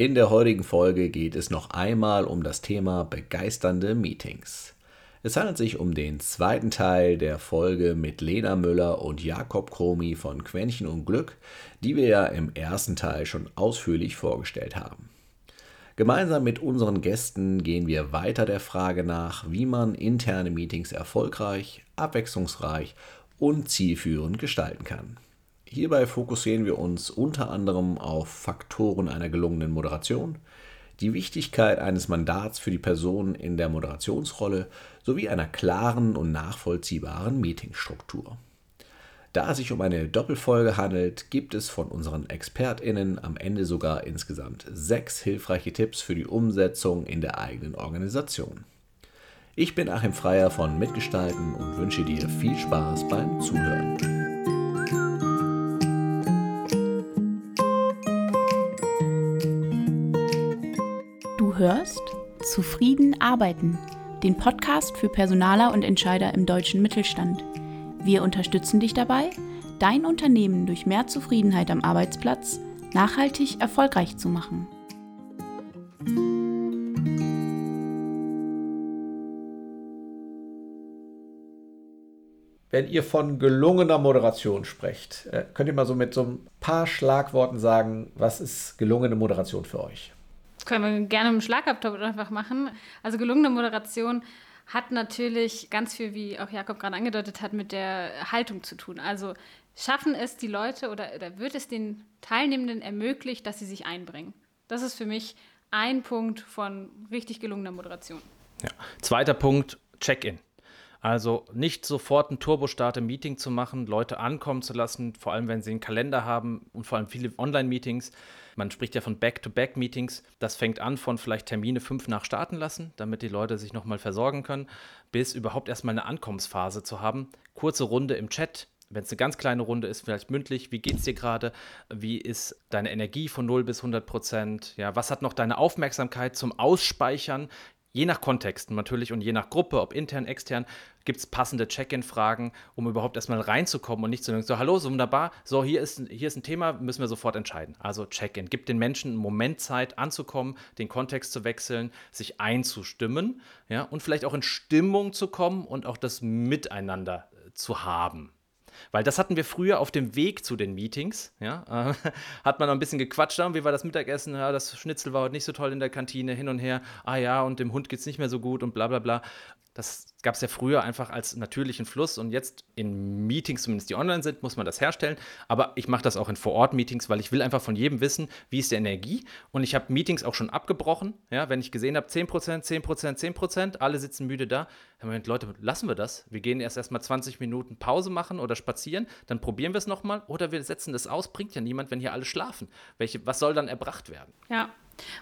In der heutigen Folge geht es noch einmal um das Thema begeisternde Meetings. Es handelt sich um den zweiten Teil der Folge mit Lena Müller und Jakob Kromi von Quäntchen und Glück, die wir ja im ersten Teil schon ausführlich vorgestellt haben. Gemeinsam mit unseren Gästen gehen wir weiter der Frage nach, wie man interne Meetings erfolgreich, abwechslungsreich und zielführend gestalten kann. Hierbei fokussieren wir uns unter anderem auf Faktoren einer gelungenen Moderation, die Wichtigkeit eines Mandats für die Person in der Moderationsrolle sowie einer klaren und nachvollziehbaren Meetingstruktur. Da es sich um eine Doppelfolge handelt, gibt es von unseren ExpertInnen am Ende sogar insgesamt sechs hilfreiche Tipps für die Umsetzung in der eigenen Organisation. Ich bin Achim Freier von Mitgestalten und wünsche dir viel Spaß beim Zuhören. Hörst Zufrieden arbeiten, den Podcast für Personaler und Entscheider im deutschen Mittelstand. Wir unterstützen dich dabei, dein Unternehmen durch mehr Zufriedenheit am Arbeitsplatz nachhaltig erfolgreich zu machen. Wenn ihr von gelungener Moderation sprecht, äh, könnt ihr mal so mit so ein paar Schlagworten sagen, was ist gelungene Moderation für euch? Können wir gerne im Schlagabtop einfach machen. Also gelungene Moderation hat natürlich ganz viel, wie auch Jakob gerade angedeutet hat, mit der Haltung zu tun. Also schaffen es die Leute oder, oder wird es den Teilnehmenden ermöglicht, dass sie sich einbringen. Das ist für mich ein Punkt von richtig gelungener Moderation. Ja. Zweiter Punkt, Check-in. Also nicht sofort ein Turbostart im Meeting zu machen, Leute ankommen zu lassen, vor allem wenn sie einen Kalender haben und vor allem viele Online-Meetings. Man spricht ja von Back-to-Back-Meetings. Das fängt an von vielleicht Termine fünf nach starten lassen, damit die Leute sich nochmal versorgen können, bis überhaupt erstmal eine Ankommensphase zu haben. Kurze Runde im Chat, wenn es eine ganz kleine Runde ist, vielleicht mündlich, wie geht es dir gerade? Wie ist deine Energie von 0 bis 100 Prozent? Ja, was hat noch deine Aufmerksamkeit zum Ausspeichern? Je nach Kontext natürlich und je nach Gruppe, ob intern, extern, gibt es passende Check-in-Fragen, um überhaupt erstmal reinzukommen und nicht zu denken, so, hallo, so wunderbar, so, hier ist, hier ist ein Thema, müssen wir sofort entscheiden. Also Check-in. Gibt den Menschen einen Moment Zeit anzukommen, den Kontext zu wechseln, sich einzustimmen, ja, und vielleicht auch in Stimmung zu kommen und auch das Miteinander zu haben. Weil das hatten wir früher auf dem Weg zu den Meetings. Ja, äh, hat man noch ein bisschen gequatscht, wie war das Mittagessen? Ja, das Schnitzel war heute nicht so toll in der Kantine, hin und her. Ah ja, und dem Hund geht es nicht mehr so gut und bla bla bla. Das gab es ja früher einfach als natürlichen Fluss und jetzt in Meetings, zumindest die online sind, muss man das herstellen. Aber ich mache das auch in Vor-Ort-Meetings, weil ich will einfach von jedem wissen, wie ist die Energie. Und ich habe Meetings auch schon abgebrochen. Ja, wenn ich gesehen habe, 10%, 10%, 10%, alle sitzen müde da. Moment, Leute, lassen wir das. Wir gehen erst erstmal 20 Minuten Pause machen oder spazieren, dann probieren wir es nochmal oder wir setzen das aus. Bringt ja niemand, wenn hier alle schlafen. Welche, was soll dann erbracht werden? Ja,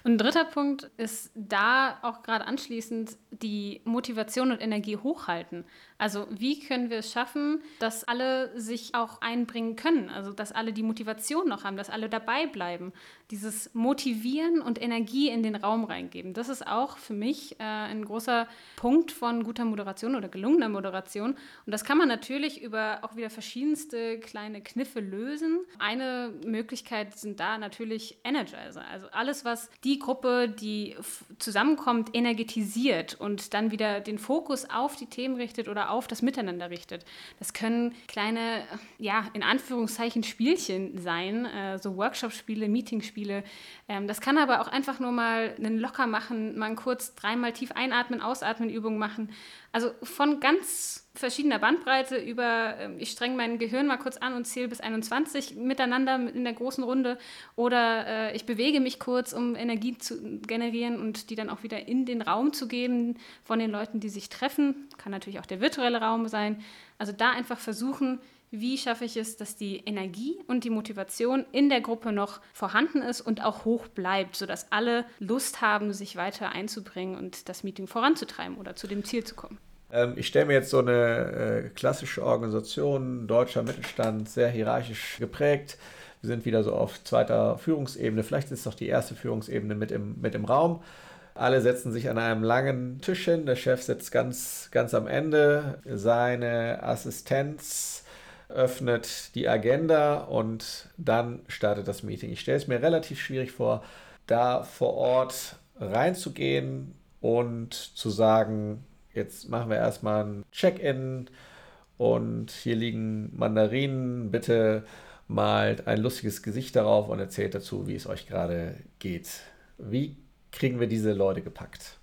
und ein dritter Punkt ist da auch gerade anschließend die Motivation und Energie hochhalten. Also wie können wir es schaffen, dass alle sich auch einbringen können, also dass alle die Motivation noch haben, dass alle dabei bleiben. Dieses Motivieren und Energie in den Raum reingeben, das ist auch für mich äh, ein großer Punkt von guter Moderation oder gelungener Moderation. Und das kann man natürlich über auch wieder verschiedenste kleine Kniffe lösen. Eine Möglichkeit sind da natürlich Energizer, also alles, was die Gruppe, die zusammenkommt, energetisiert und dann wieder den Fokus auf die Themen richtet oder auf das Miteinander richtet. Das können kleine, ja, in Anführungszeichen Spielchen sein, äh, so Workshop-Spiele, Meeting-Spiele. Ähm, das kann aber auch einfach nur mal einen locker machen, mal kurz dreimal tief einatmen, ausatmen, Übung machen. Also von ganz verschiedener Bandbreite über, ähm, ich strenge mein Gehirn mal kurz an und zähle bis 21 miteinander in der großen Runde oder äh, ich bewege mich kurz, um Energie zu generieren und die dann auch wieder in den Raum zu geben von den Leuten, die sich treffen. Kann natürlich auch der virtuelle Raum sein. Also da einfach versuchen, wie schaffe ich es, dass die Energie und die Motivation in der Gruppe noch vorhanden ist und auch hoch bleibt, sodass alle Lust haben, sich weiter einzubringen und das Meeting voranzutreiben oder zu dem Ziel zu kommen. Ähm, ich stelle mir jetzt so eine äh, klassische Organisation, deutscher Mittelstand, sehr hierarchisch geprägt. Wir sind wieder so auf zweiter Führungsebene. Vielleicht ist doch die erste Führungsebene mit im, mit im Raum. Alle setzen sich an einem langen Tisch hin. Der Chef sitzt ganz, ganz am Ende. Seine Assistenz öffnet die Agenda und dann startet das Meeting. Ich stelle es mir relativ schwierig vor, da vor Ort reinzugehen und zu sagen, jetzt machen wir erstmal ein Check-in und hier liegen Mandarinen, bitte malt ein lustiges Gesicht darauf und erzählt dazu, wie es euch gerade geht. Wie kriegen wir diese Leute gepackt?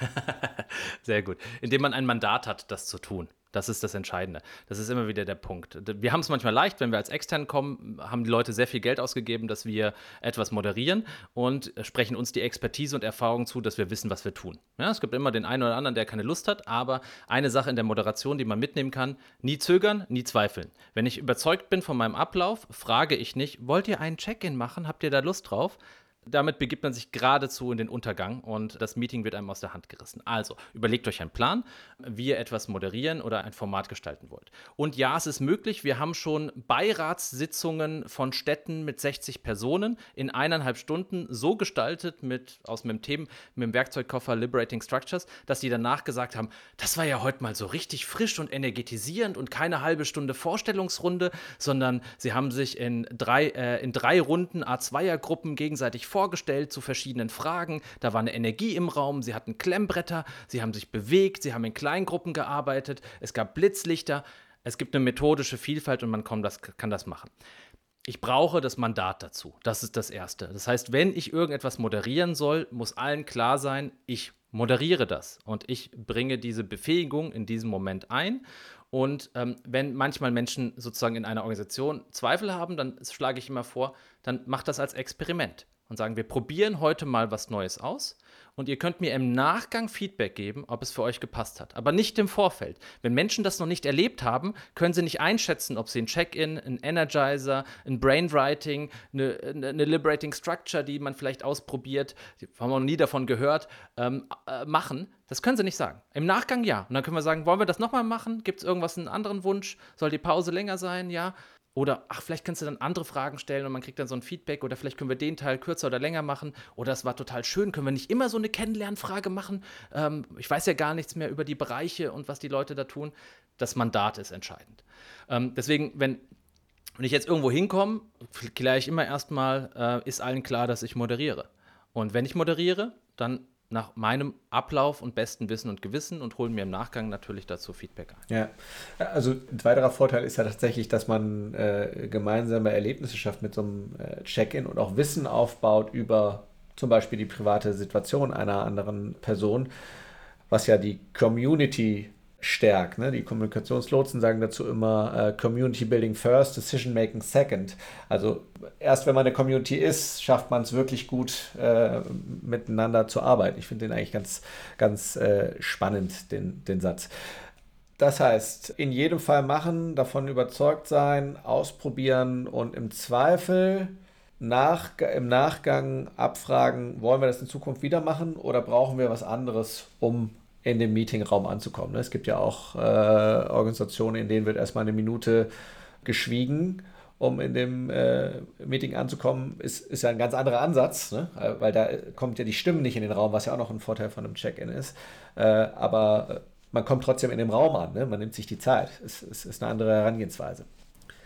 Sehr gut. Indem man ein Mandat hat, das zu tun. Das ist das Entscheidende. Das ist immer wieder der Punkt. Wir haben es manchmal leicht, wenn wir als extern kommen, haben die Leute sehr viel Geld ausgegeben, dass wir etwas moderieren und sprechen uns die Expertise und Erfahrung zu, dass wir wissen, was wir tun. Ja, es gibt immer den einen oder anderen, der keine Lust hat, aber eine Sache in der Moderation, die man mitnehmen kann, nie zögern, nie zweifeln. Wenn ich überzeugt bin von meinem Ablauf, frage ich nicht, wollt ihr einen Check-in machen? Habt ihr da Lust drauf? Damit begibt man sich geradezu in den Untergang und das Meeting wird einem aus der Hand gerissen. Also überlegt euch einen Plan, wie ihr etwas moderieren oder ein Format gestalten wollt. Und ja, es ist möglich, wir haben schon Beiratssitzungen von Städten mit 60 Personen in eineinhalb Stunden so gestaltet mit aus dem Themen, mit dem Werkzeugkoffer Liberating Structures, dass die danach gesagt haben, das war ja heute mal so richtig frisch und energetisierend und keine halbe Stunde Vorstellungsrunde, sondern sie haben sich in drei, äh, in drei Runden A2er-Gruppen gegenseitig vorgestellt zu verschiedenen Fragen. Da war eine Energie im Raum, sie hatten Klemmbretter, sie haben sich bewegt, sie haben in Kleingruppen gearbeitet, es gab Blitzlichter. Es gibt eine methodische Vielfalt und man kann das, machen. Ich brauche das Mandat dazu. Das ist das Erste. Das heißt, wenn ich irgendetwas moderieren soll, muss allen klar sein, ich moderiere das und ich bringe diese Befähigung in diesem Moment ein. Und ähm, wenn manchmal Menschen sozusagen in einer Organisation Zweifel haben, dann schlage ich immer vor, dann macht das als Experiment und sagen, wir probieren heute mal was Neues aus und ihr könnt mir im Nachgang Feedback geben, ob es für euch gepasst hat. Aber nicht im Vorfeld. Wenn Menschen das noch nicht erlebt haben, können sie nicht einschätzen, ob sie ein Check-in, ein Energizer, ein Brainwriting, eine, eine, Liberating Structure, die man vielleicht ausprobiert, haben wir noch nie davon gehört, ähm, äh, machen. Das können sie nicht sagen. Im Nachgang ja. Und dann können wir sagen, wollen wir das nochmal machen? Gibt es irgendwas, einen anderen Wunsch? Soll die Pause länger sein? Ja. Oder, ach, vielleicht kannst du dann andere Fragen stellen und man kriegt dann so ein Feedback. Oder vielleicht können wir den Teil kürzer oder länger machen. Oder es war total schön. Können wir nicht immer so eine Kennenlernfrage machen? Ähm, ich weiß ja gar nichts mehr über die Bereiche und was die Leute da tun. Das Mandat ist entscheidend. Ähm, deswegen, wenn, wenn ich jetzt irgendwo hinkomme, kläre ich immer erstmal, äh, ist allen klar, dass ich moderiere. Und wenn ich moderiere, dann nach meinem Ablauf und besten Wissen und Gewissen und holen mir im Nachgang natürlich dazu Feedback ein. Ja, also ein weiterer Vorteil ist ja tatsächlich, dass man äh, gemeinsame Erlebnisse schafft mit so einem äh, Check-in und auch Wissen aufbaut über zum Beispiel die private Situation einer anderen Person, was ja die Community stärkt. Ne? Die Kommunikationslotsen sagen dazu immer äh, Community Building First, Decision Making Second. Also erst wenn man eine Community ist, schafft man es wirklich gut, äh, miteinander zu arbeiten. Ich finde den eigentlich ganz, ganz äh, spannend, den, den Satz. Das heißt, in jedem Fall machen, davon überzeugt sein, ausprobieren und im Zweifel nach, im Nachgang abfragen, wollen wir das in Zukunft wieder machen oder brauchen wir was anderes, um in dem Meetingraum anzukommen. Es gibt ja auch äh, Organisationen, in denen wird erstmal eine Minute geschwiegen, um in dem äh, Meeting anzukommen. Ist, ist ja ein ganz anderer Ansatz, ne? Äh, weil da kommt ja die Stimme nicht in den Raum, was ja auch noch ein Vorteil von einem Check-in ist. Äh, aber man kommt trotzdem in dem Raum an, ne? man nimmt sich die Zeit. Es, es ist eine andere Herangehensweise.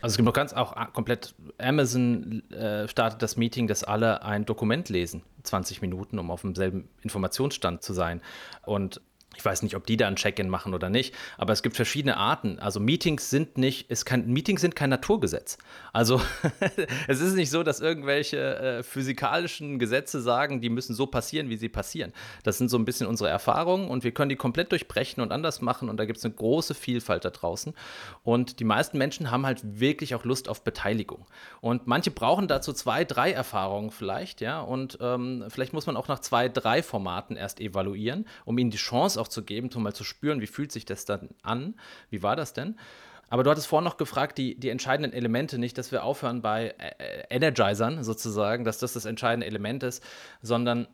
Also es gibt noch ganz auch komplett, Amazon äh, startet das Meeting, dass alle ein Dokument lesen, 20 Minuten, um auf demselben Informationsstand zu sein. Und ich weiß nicht, ob die da ein Check-in machen oder nicht, aber es gibt verschiedene Arten. Also Meetings sind nicht, ist kein, Meetings sind kein Naturgesetz. Also es ist nicht so, dass irgendwelche äh, physikalischen Gesetze sagen, die müssen so passieren, wie sie passieren. Das sind so ein bisschen unsere Erfahrungen und wir können die komplett durchbrechen und anders machen und da gibt es eine große Vielfalt da draußen. Und die meisten Menschen haben halt wirklich auch Lust auf Beteiligung. Und manche brauchen dazu zwei, drei Erfahrungen vielleicht, ja. Und ähm, vielleicht muss man auch nach zwei, drei Formaten erst evaluieren, um ihnen die Chance auch auch zu geben, um mal zu spüren, wie fühlt sich das dann an? Wie war das denn? Aber du hattest vorhin noch gefragt, die, die entscheidenden Elemente, nicht, dass wir aufhören bei äh, Energizern sozusagen, dass das das entscheidende Element ist, sondern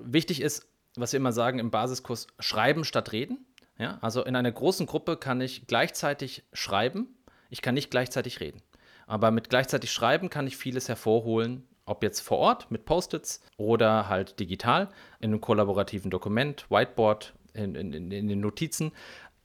wichtig ist, was wir immer sagen im Basiskurs, schreiben statt reden. Ja? Also in einer großen Gruppe kann ich gleichzeitig schreiben, ich kann nicht gleichzeitig reden. Aber mit gleichzeitig schreiben kann ich vieles hervorholen, ob jetzt vor Ort mit Post-its oder halt digital in einem kollaborativen Dokument, Whiteboard, in, in, in den Notizen.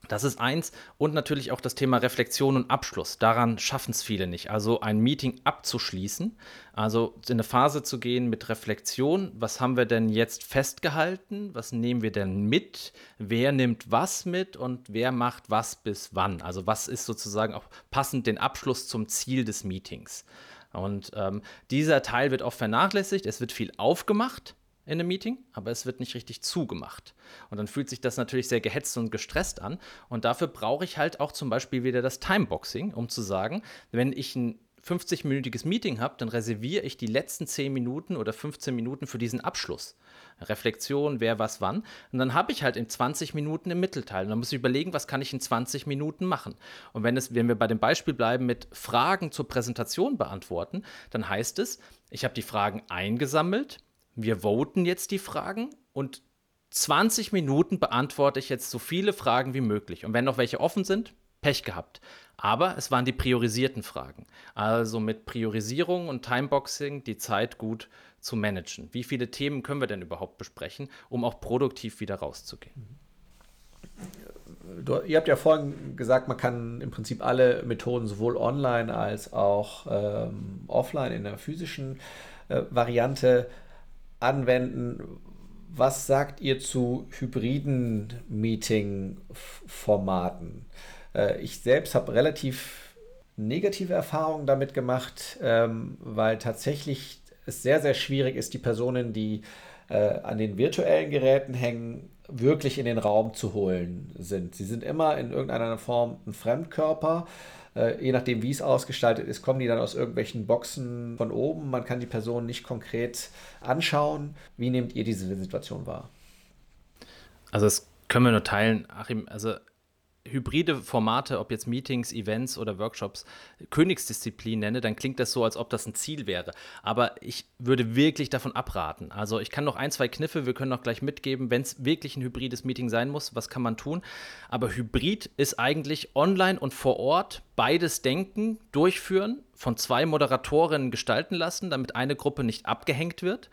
Das ist eins. Und natürlich auch das Thema Reflexion und Abschluss. Daran schaffen es viele nicht. Also ein Meeting abzuschließen, also in eine Phase zu gehen mit Reflexion. Was haben wir denn jetzt festgehalten? Was nehmen wir denn mit? Wer nimmt was mit und wer macht was bis wann? Also was ist sozusagen auch passend den Abschluss zum Ziel des Meetings? Und ähm, dieser Teil wird oft vernachlässigt. Es wird viel aufgemacht in einem Meeting, aber es wird nicht richtig zugemacht. Und dann fühlt sich das natürlich sehr gehetzt und gestresst an. Und dafür brauche ich halt auch zum Beispiel wieder das Timeboxing, um zu sagen, wenn ich ein 50-minütiges Meeting habe, dann reserviere ich die letzten 10 Minuten oder 15 Minuten für diesen Abschluss. Reflexion, wer was wann. Und dann habe ich halt in 20 Minuten im Mittelteil. Und dann muss ich überlegen, was kann ich in 20 Minuten machen. Und wenn, es, wenn wir bei dem Beispiel bleiben mit Fragen zur Präsentation beantworten, dann heißt es, ich habe die Fragen eingesammelt, wir voten jetzt die Fragen und 20 Minuten beantworte ich jetzt so viele Fragen wie möglich. Und wenn noch welche offen sind, Pech gehabt. Aber es waren die priorisierten Fragen. Also mit Priorisierung und Timeboxing die Zeit gut zu managen. Wie viele Themen können wir denn überhaupt besprechen, um auch produktiv wieder rauszugehen? Du, ihr habt ja vorhin gesagt, man kann im Prinzip alle Methoden sowohl online als auch ähm, offline in der physischen äh, Variante anwenden. Was sagt ihr zu hybriden Meeting-Formaten? Äh, ich selbst habe relativ negative Erfahrungen damit gemacht, ähm, weil tatsächlich es sehr, sehr schwierig ist, die Personen, die äh, an den virtuellen Geräten hängen, wirklich in den Raum zu holen sind. Sie sind immer in irgendeiner Form ein Fremdkörper äh, je nachdem, wie es ausgestaltet ist, kommen die dann aus irgendwelchen Boxen von oben. Man kann die Person nicht konkret anschauen. Wie nehmt ihr diese Situation wahr? Also das können wir nur teilen, Achim. Also hybride Formate, ob jetzt Meetings, Events oder Workshops, Königsdisziplin nenne, dann klingt das so, als ob das ein Ziel wäre. Aber ich würde wirklich davon abraten. Also ich kann noch ein, zwei Kniffe, wir können noch gleich mitgeben, wenn es wirklich ein hybrides Meeting sein muss, was kann man tun. Aber Hybrid ist eigentlich online und vor Ort beides denken, durchführen, von zwei Moderatorinnen gestalten lassen, damit eine Gruppe nicht abgehängt wird.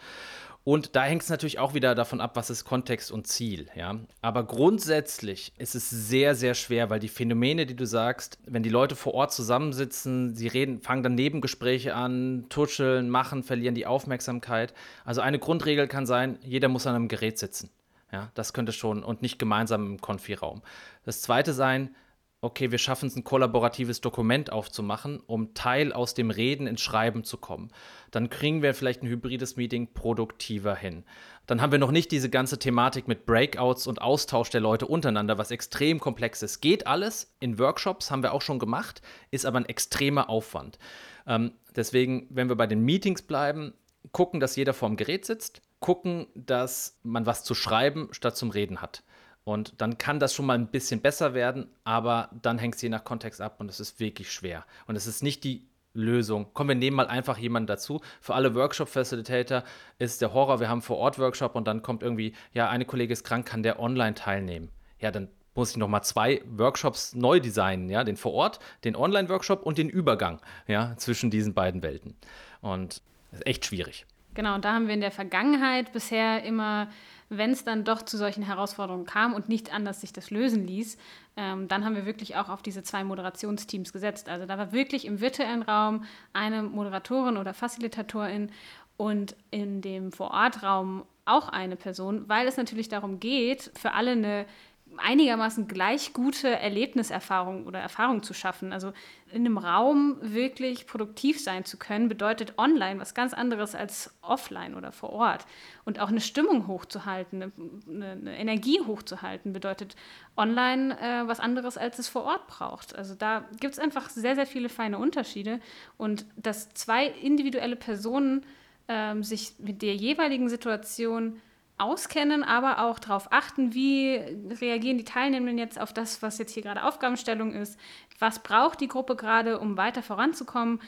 Und da hängt es natürlich auch wieder davon ab, was ist Kontext und Ziel. Ja? Aber grundsätzlich ist es sehr, sehr schwer, weil die Phänomene, die du sagst, wenn die Leute vor Ort zusammensitzen, sie reden, fangen dann Nebengespräche an, tuscheln, machen, verlieren die Aufmerksamkeit. Also eine Grundregel kann sein, jeder muss an einem Gerät sitzen. Ja, das könnte schon und nicht gemeinsam im Konfi-Raum. Das zweite sein, okay, wir schaffen es, ein kollaboratives Dokument aufzumachen, um Teil aus dem Reden ins Schreiben zu kommen. Dann kriegen wir vielleicht ein hybrides Meeting produktiver hin. Dann haben wir noch nicht diese ganze Thematik mit Breakouts und Austausch der Leute untereinander, was extrem komplex ist. Geht alles. In Workshops haben wir auch schon gemacht, ist aber ein extremer Aufwand. Ähm, deswegen, wenn wir bei den Meetings bleiben, gucken, dass jeder vorm Gerät sitzt, gucken, dass man was zu schreiben statt zum Reden hat. Und dann kann das schon mal ein bisschen besser werden, aber dann hängt es je nach Kontext ab und es ist wirklich schwer. Und es ist nicht die Lösung. Komm, wir nehmen mal einfach jemanden dazu. Für alle Workshop-Facilitator ist der Horror, wir haben vor Ort Workshop und dann kommt irgendwie, ja, eine Kollege ist krank, kann der online teilnehmen. Ja, dann muss ich nochmal zwei Workshops neu designen, ja, den vor Ort, den Online-Workshop und den Übergang, ja, zwischen diesen beiden Welten. Und das ist echt schwierig. Genau, und da haben wir in der Vergangenheit bisher immer wenn es dann doch zu solchen Herausforderungen kam und nicht anders sich das lösen ließ, ähm, dann haben wir wirklich auch auf diese zwei Moderationsteams gesetzt. Also da war wirklich im virtuellen Raum eine Moderatorin oder Facilitatorin und in dem Vorortraum auch eine Person, weil es natürlich darum geht, für alle eine einigermaßen gleich gute Erlebniserfahrung oder Erfahrung zu schaffen. Also in einem Raum wirklich produktiv sein zu können, bedeutet online was ganz anderes als offline oder vor Ort. Und auch eine Stimmung hochzuhalten, eine, eine Energie hochzuhalten, bedeutet online äh, was anderes, als es vor Ort braucht. Also da gibt es einfach sehr, sehr viele feine Unterschiede. Und dass zwei individuelle Personen ähm, sich mit der jeweiligen Situation auskennen, aber auch darauf achten, wie reagieren die Teilnehmenden jetzt auf das, was jetzt hier gerade Aufgabenstellung ist, was braucht die Gruppe gerade, um weiter voranzukommen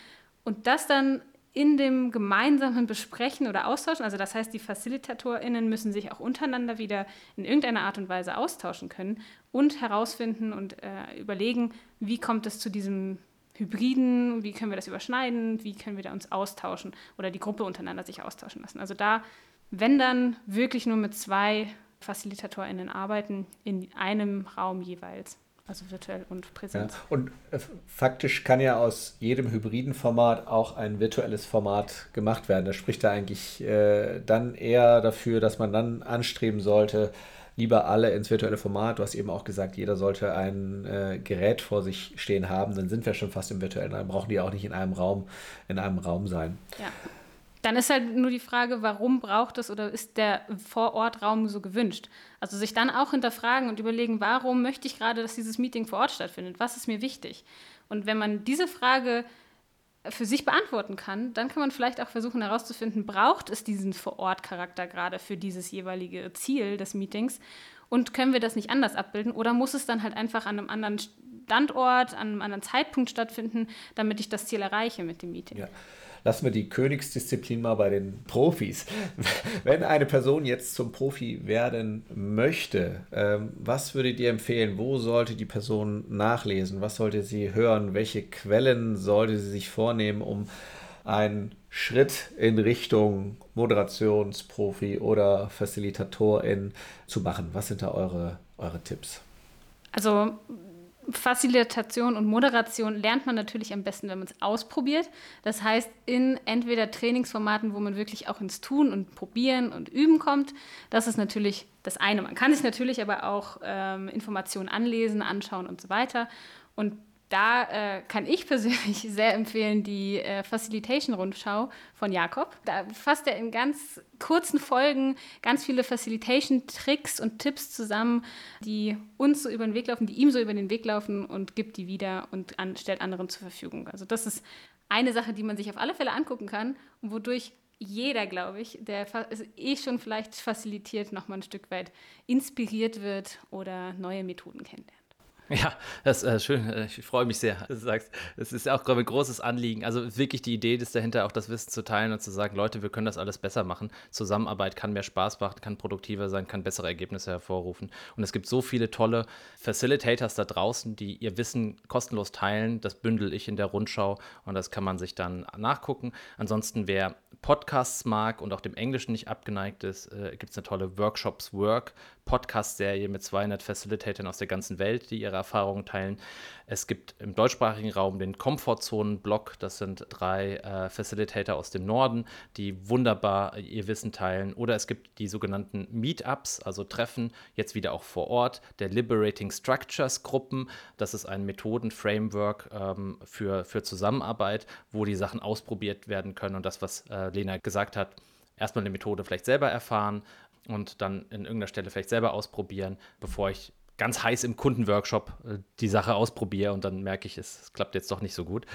und das dann in dem gemeinsamen Besprechen oder Austauschen, also das heißt, die FacilitatorInnen müssen sich auch untereinander wieder in irgendeiner Art und Weise austauschen können und herausfinden und äh, überlegen, wie kommt es zu diesem Hybriden, wie können wir das überschneiden, wie können wir da uns austauschen oder die Gruppe untereinander sich austauschen lassen. Also da wenn dann wirklich nur mit zwei FacilitatorInnen arbeiten, in einem Raum jeweils. also virtuell und Präsenz. Ja, und äh, faktisch kann ja aus jedem hybriden Format auch ein virtuelles Format gemacht werden. Das spricht da eigentlich äh, dann eher dafür, dass man dann anstreben sollte, lieber alle ins virtuelle Format. Du hast eben auch gesagt, jeder sollte ein äh, Gerät vor sich stehen haben. Dann sind wir schon fast im virtuellen. Dann brauchen die auch nicht in einem Raum, in einem Raum sein. Ja. Dann ist halt nur die Frage, warum braucht es oder ist der Vorortraum so gewünscht? Also sich dann auch hinterfragen und überlegen, warum möchte ich gerade, dass dieses Meeting vor Ort stattfindet? Was ist mir wichtig? Und wenn man diese Frage für sich beantworten kann, dann kann man vielleicht auch versuchen herauszufinden, braucht es diesen Vor-Ort-Charakter gerade für dieses jeweilige Ziel des Meetings und können wir das nicht anders abbilden oder muss es dann halt einfach an einem anderen Standort, an einem anderen Zeitpunkt stattfinden, damit ich das Ziel erreiche mit dem Meeting? Ja lassen wir die Königsdisziplin mal bei den Profis. Wenn eine Person jetzt zum Profi werden möchte, ähm, was würdet ihr empfehlen? Wo sollte die Person nachlesen? Was sollte sie hören? Welche Quellen sollte sie sich vornehmen, um einen Schritt in Richtung Moderationsprofi oder Facilitatorin zu machen? Was sind da eure, eure Tipps? Also Facilitation und Moderation lernt man natürlich am besten, wenn man es ausprobiert. Das heißt, in entweder Trainingsformaten, wo man wirklich auch ins Tun und Probieren und Üben kommt. Das ist natürlich das eine. Man kann sich natürlich aber auch ähm, Informationen anlesen, anschauen und so weiter. Und da äh, kann ich persönlich sehr empfehlen die äh, Facilitation-Rundschau von Jakob. Da fasst er in ganz kurzen Folgen ganz viele Facilitation-Tricks und Tipps zusammen, die uns so über den Weg laufen, die ihm so über den Weg laufen und gibt die wieder und an, stellt anderen zur Verfügung. Also das ist eine Sache, die man sich auf alle Fälle angucken kann und wodurch jeder, glaube ich, der eh schon vielleicht facilitiert, nochmal ein Stück weit inspiriert wird oder neue Methoden kennenlernt. Ja, das ist äh, schön. Äh, ich freue mich sehr, dass du sagst. Es ist auch, glaube ich, ein großes Anliegen. Also wirklich die Idee ist dahinter, auch das Wissen zu teilen und zu sagen, Leute, wir können das alles besser machen. Zusammenarbeit kann mehr Spaß machen, kann produktiver sein, kann bessere Ergebnisse hervorrufen. Und es gibt so viele tolle Facilitators da draußen, die ihr Wissen kostenlos teilen. Das bündel ich in der Rundschau und das kann man sich dann nachgucken. Ansonsten, wer Podcasts mag und auch dem Englischen nicht abgeneigt ist, äh, gibt es eine tolle Workshops Work Podcast-Serie mit 200 Facilitatoren aus der ganzen Welt, die ihre Erfahrungen teilen. Es gibt im deutschsprachigen Raum den Komfortzonen-Blog. Das sind drei äh, Facilitator aus dem Norden, die wunderbar ihr Wissen teilen. Oder es gibt die sogenannten Meetups, also Treffen, jetzt wieder auch vor Ort, der Liberating Structures Gruppen. Das ist ein Methoden-Framework ähm, für, für Zusammenarbeit, wo die Sachen ausprobiert werden können. Und das, was äh, Lena gesagt hat, erstmal eine Methode vielleicht selber erfahren, und dann in irgendeiner Stelle vielleicht selber ausprobieren, bevor ich ganz heiß im Kundenworkshop äh, die Sache ausprobiere und dann merke ich, es, es, klappt jetzt doch nicht so gut.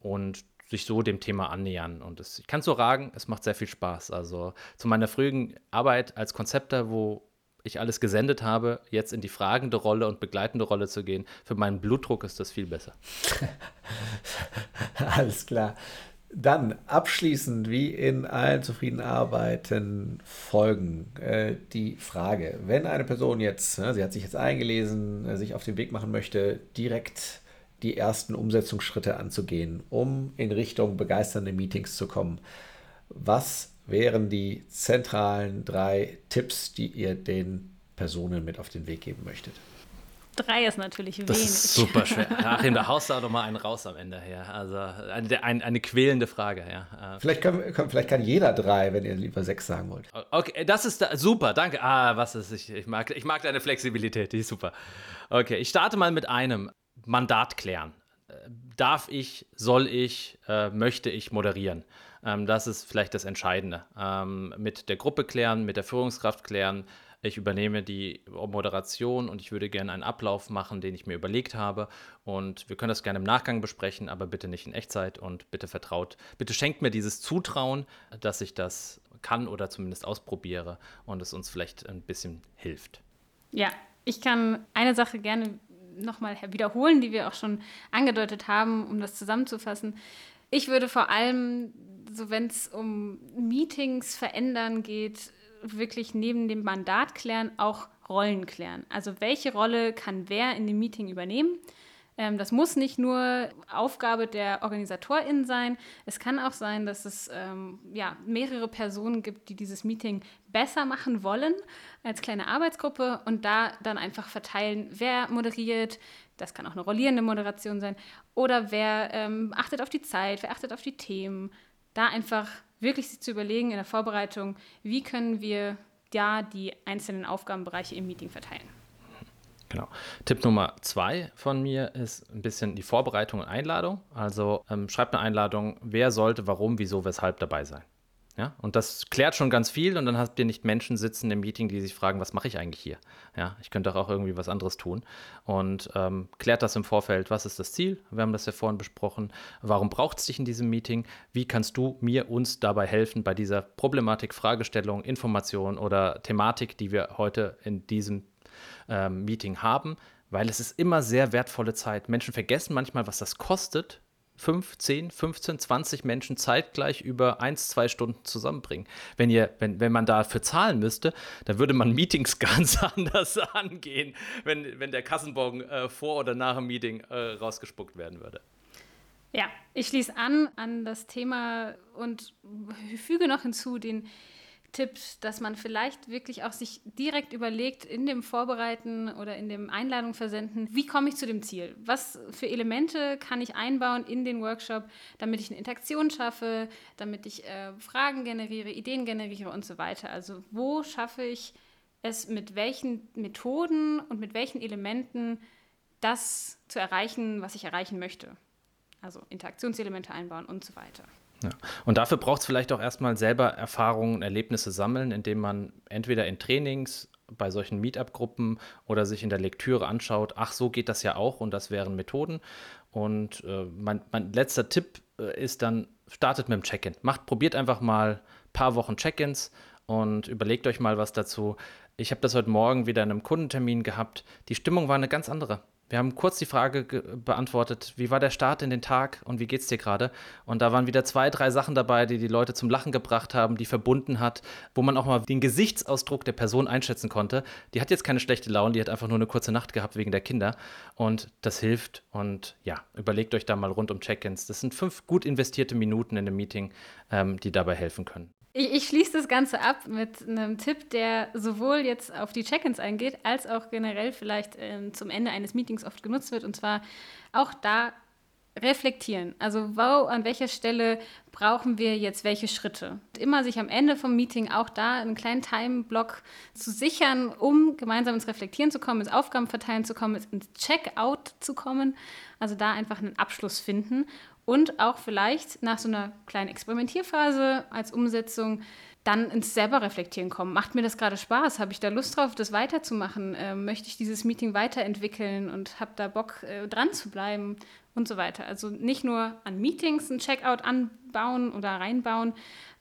Und sich so dem Thema annähern. Und es, ich kann so sagen, es macht sehr viel Spaß. Also zu meiner frühen Arbeit als Konzepter, wo ich alles gesendet habe, jetzt in die fragende Rolle und begleitende Rolle zu gehen, für meinen Blutdruck ist das viel besser. alles klar. Dann abschließend, wie in allen zufriedenen Arbeiten folgen, äh, die Frage, wenn eine Person jetzt, ne, sie hat sich jetzt eingelesen, äh, sich auf den Weg machen möchte, direkt die ersten Umsetzungsschritte anzugehen, um in Richtung begeisternde Meetings zu kommen, was wären die zentralen drei Tipps, die ihr den Personen mit auf den Weg geben möchtet? Drei ist natürlich das wenig. Ist super schwer. Achim, da haust du auch noch mal einen raus am Ende her. Also eine, eine, eine quälende Frage, ja. Äh, vielleicht, können, vielleicht kann jeder drei, wenn ihr lieber sechs sagen wollt. Okay, das ist da, super, danke. Ah, was ist, ich, ich, mag, ich mag deine Flexibilität, die ist super. Okay, ich starte mal mit einem Mandat klären. Äh, darf ich, soll ich, äh, möchte ich moderieren? Ähm, das ist vielleicht das Entscheidende. Ähm, mit der Gruppe klären, mit der Führungskraft klären, ich übernehme die Moderation und ich würde gerne einen Ablauf machen, den ich mir überlegt habe. Und wir können das gerne im Nachgang besprechen, aber bitte nicht in Echtzeit und bitte vertraut, bitte schenkt mir dieses Zutrauen, dass ich das kann oder zumindest ausprobiere und es uns vielleicht ein bisschen hilft. Ja, ich kann eine Sache gerne nochmal wiederholen, die wir auch schon angedeutet haben, um das zusammenzufassen. Ich würde vor allem, so wenn es um Meetings verändern geht, wirklich neben dem Mandat klären auch Rollen klären. Also welche Rolle kann wer in dem Meeting übernehmen? Ähm, das muss nicht nur Aufgabe der OrganisatorInnen sein. Es kann auch sein, dass es ähm, ja, mehrere Personen gibt, die dieses Meeting besser machen wollen als kleine Arbeitsgruppe und da dann einfach verteilen, wer moderiert. Das kann auch eine rollierende Moderation sein. Oder wer ähm, achtet auf die Zeit, wer achtet auf die Themen. Da einfach wirklich sich zu überlegen in der Vorbereitung, wie können wir da die einzelnen Aufgabenbereiche im Meeting verteilen. Genau. Tipp Nummer zwei von mir ist ein bisschen die Vorbereitung und Einladung. Also ähm, schreibt eine Einladung, wer sollte, warum, wieso, weshalb dabei sein. Ja, und das klärt schon ganz viel und dann habt ihr nicht Menschen sitzen im Meeting, die sich fragen, was mache ich eigentlich hier? Ja, ich könnte auch irgendwie was anderes tun. Und ähm, klärt das im Vorfeld, was ist das Ziel? Wir haben das ja vorhin besprochen. Warum braucht es dich in diesem Meeting? Wie kannst du mir, uns dabei helfen bei dieser Problematik, Fragestellung, Information oder Thematik, die wir heute in diesem ähm, Meeting haben? Weil es ist immer sehr wertvolle Zeit. Menschen vergessen manchmal, was das kostet, 5, 10, 15, 20 Menschen zeitgleich über 1, 2 Stunden zusammenbringen. Wenn, ihr, wenn, wenn man dafür zahlen müsste, dann würde man Meetings ganz anders angehen, wenn, wenn der Kassenbogen äh, vor oder nach dem Meeting äh, rausgespuckt werden würde. Ja, ich schließe an an das Thema und füge noch hinzu den Tipps, dass man vielleicht wirklich auch sich direkt überlegt in dem Vorbereiten oder in dem Einladung versenden, wie komme ich zu dem Ziel? Was für Elemente kann ich einbauen in den Workshop, damit ich eine Interaktion schaffe, damit ich äh, Fragen generiere, Ideen generiere und so weiter. Also wo schaffe ich es mit welchen Methoden und mit welchen Elementen das zu erreichen, was ich erreichen möchte. Also Interaktionselemente einbauen und so weiter. Ja. Und dafür braucht es vielleicht auch erstmal selber Erfahrungen, Erlebnisse sammeln, indem man entweder in Trainings, bei solchen Meetup-Gruppen oder sich in der Lektüre anschaut, ach, so geht das ja auch und das wären Methoden. Und äh, mein, mein, letzter Tipp äh, ist dann, startet mit dem Check-in. Macht, probiert einfach mal ein paar Wochen Check-ins und überlegt euch mal was dazu. Ich habe das heute Morgen wieder in einem Kundentermin gehabt. Die Stimmung war eine ganz andere. Wir haben kurz die Frage beantwortet, wie war der Start in den Tag und wie geht's dir gerade? Und da waren wieder zwei, drei Sachen dabei, die die Leute zum Lachen gebracht haben, die verbunden hat, wo man auch mal den Gesichtsausdruck der Person einschätzen konnte. Die hat jetzt keine schlechte Laune, die hat einfach nur eine kurze Nacht gehabt wegen der Kinder. Und das hilft. Und ja, überlegt euch da mal rund um Check-ins. Das sind fünf gut investierte Minuten in einem Meeting, ähm, die dabei helfen können. Ich, ich, schließe das Ganze ab mit einem Tipp, der sowohl jetzt auf die Check-ins eingeht, als auch generell vielleicht äh, zum Ende eines Meetings oft genutzt wird. Und zwar auch da reflektieren. Also wo, an welcher Stelle brauchen wir jetzt welche Schritte? Immer sich am Ende vom Meeting auch da einen kleinen Time-Block zu sichern, um gemeinsam ins Reflektieren zu kommen, ins Aufgabenverteilen zu kommen, ins Check-out zu kommen. Also da einfach einen Abschluss finden und auch vielleicht nach so einer kleinen Experimentierphase als Umsetzung dann ins selber reflektieren kommen. Macht mir das gerade Spaß? Habe ich da Lust drauf, das weiterzumachen? Äh, möchte ich dieses Meeting weiterentwickeln und habe da Bock, äh, dran zu bleiben und so weiter? Also nicht nur an Meetings ein Checkout anbauen oder reinbauen,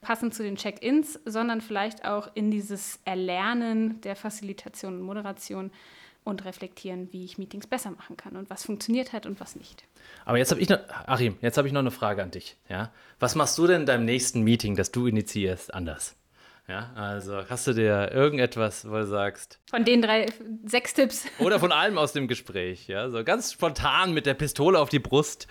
passend zu den Check-ins, sondern vielleicht auch in dieses Erlernen der Facilitation und Moderation und reflektieren, wie ich Meetings besser machen kann und was funktioniert hat und was nicht. Aber jetzt habe ich noch, Achim, jetzt habe ich noch eine Frage an dich. Ja? Was machst du denn in deinem nächsten Meeting, das du initiierst, anders? Ja, also hast du dir irgendetwas, wo du sagst. Von den drei, sechs Tipps. Oder von allem aus dem Gespräch, ja, so ganz spontan mit der Pistole auf die Brust.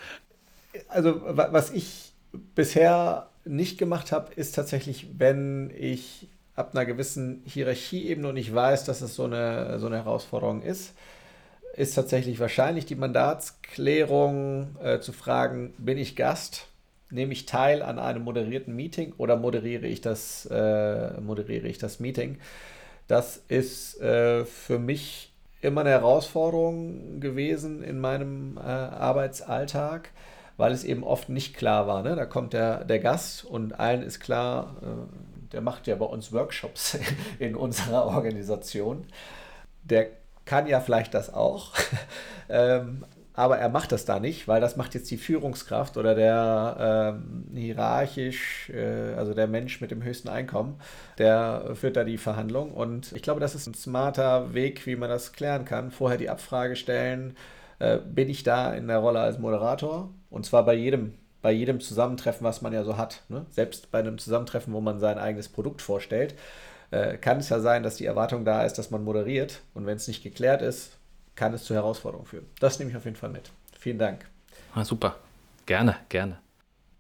Also, was ich bisher nicht gemacht habe, ist tatsächlich, wenn ich ab einer gewissen Hierarchieebene und ich weiß, dass es so eine, so eine Herausforderung ist, ist tatsächlich wahrscheinlich die Mandatsklärung äh, zu fragen, bin ich Gast? Nehme ich teil an einem moderierten Meeting oder moderiere ich das, äh, moderiere ich das Meeting? Das ist äh, für mich immer eine Herausforderung gewesen in meinem äh, Arbeitsalltag, weil es eben oft nicht klar war. Ne? Da kommt der, der Gast und allen ist klar, äh, der macht ja bei uns Workshops in unserer Organisation. Der kann ja vielleicht das auch, ähm, aber er macht das da nicht, weil das macht jetzt die Führungskraft oder der ähm, hierarchisch, äh, also der Mensch mit dem höchsten Einkommen, der führt da die Verhandlung. Und ich glaube, das ist ein smarter Weg, wie man das klären kann. Vorher die Abfrage stellen, äh, bin ich da in der Rolle als Moderator? Und zwar bei jedem bei jedem Zusammentreffen, was man ja so hat. Ne? Selbst bei einem Zusammentreffen, wo man sein eigenes Produkt vorstellt, äh, kann es ja sein, dass die Erwartung da ist, dass man moderiert. Und wenn es nicht geklärt ist, kann es zu Herausforderungen führen. Das nehme ich auf jeden Fall mit. Vielen Dank. Ah, super. Gerne, gerne.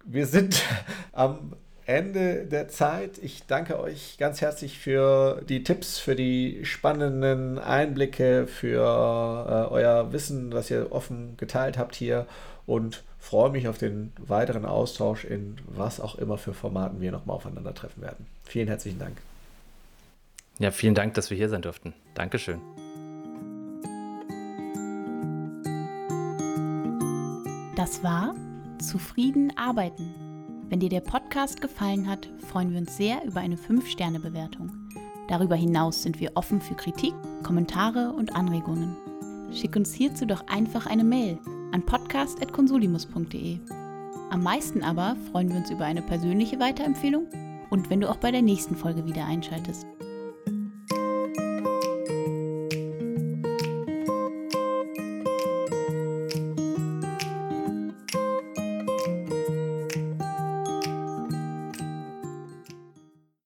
Wir sind am Ende der Zeit. Ich danke euch ganz herzlich für die Tipps, für die spannenden Einblicke, für äh, euer Wissen, das ihr offen geteilt habt hier und freue mich auf den weiteren Austausch in was auch immer für Formaten wir nochmal aufeinandertreffen werden. Vielen herzlichen Dank. Ja, vielen Dank, dass wir hier sein durften. Dankeschön. Das war Zufrieden arbeiten. Wenn dir der Podcast gefallen hat, freuen wir uns sehr über eine 5-Sterne-Bewertung. Darüber hinaus sind wir offen für Kritik, Kommentare und Anregungen. Schick uns hierzu doch einfach eine Mail an podcast.consulimus.de. Am meisten aber freuen wir uns über eine persönliche Weiterempfehlung und wenn du auch bei der nächsten Folge wieder einschaltest.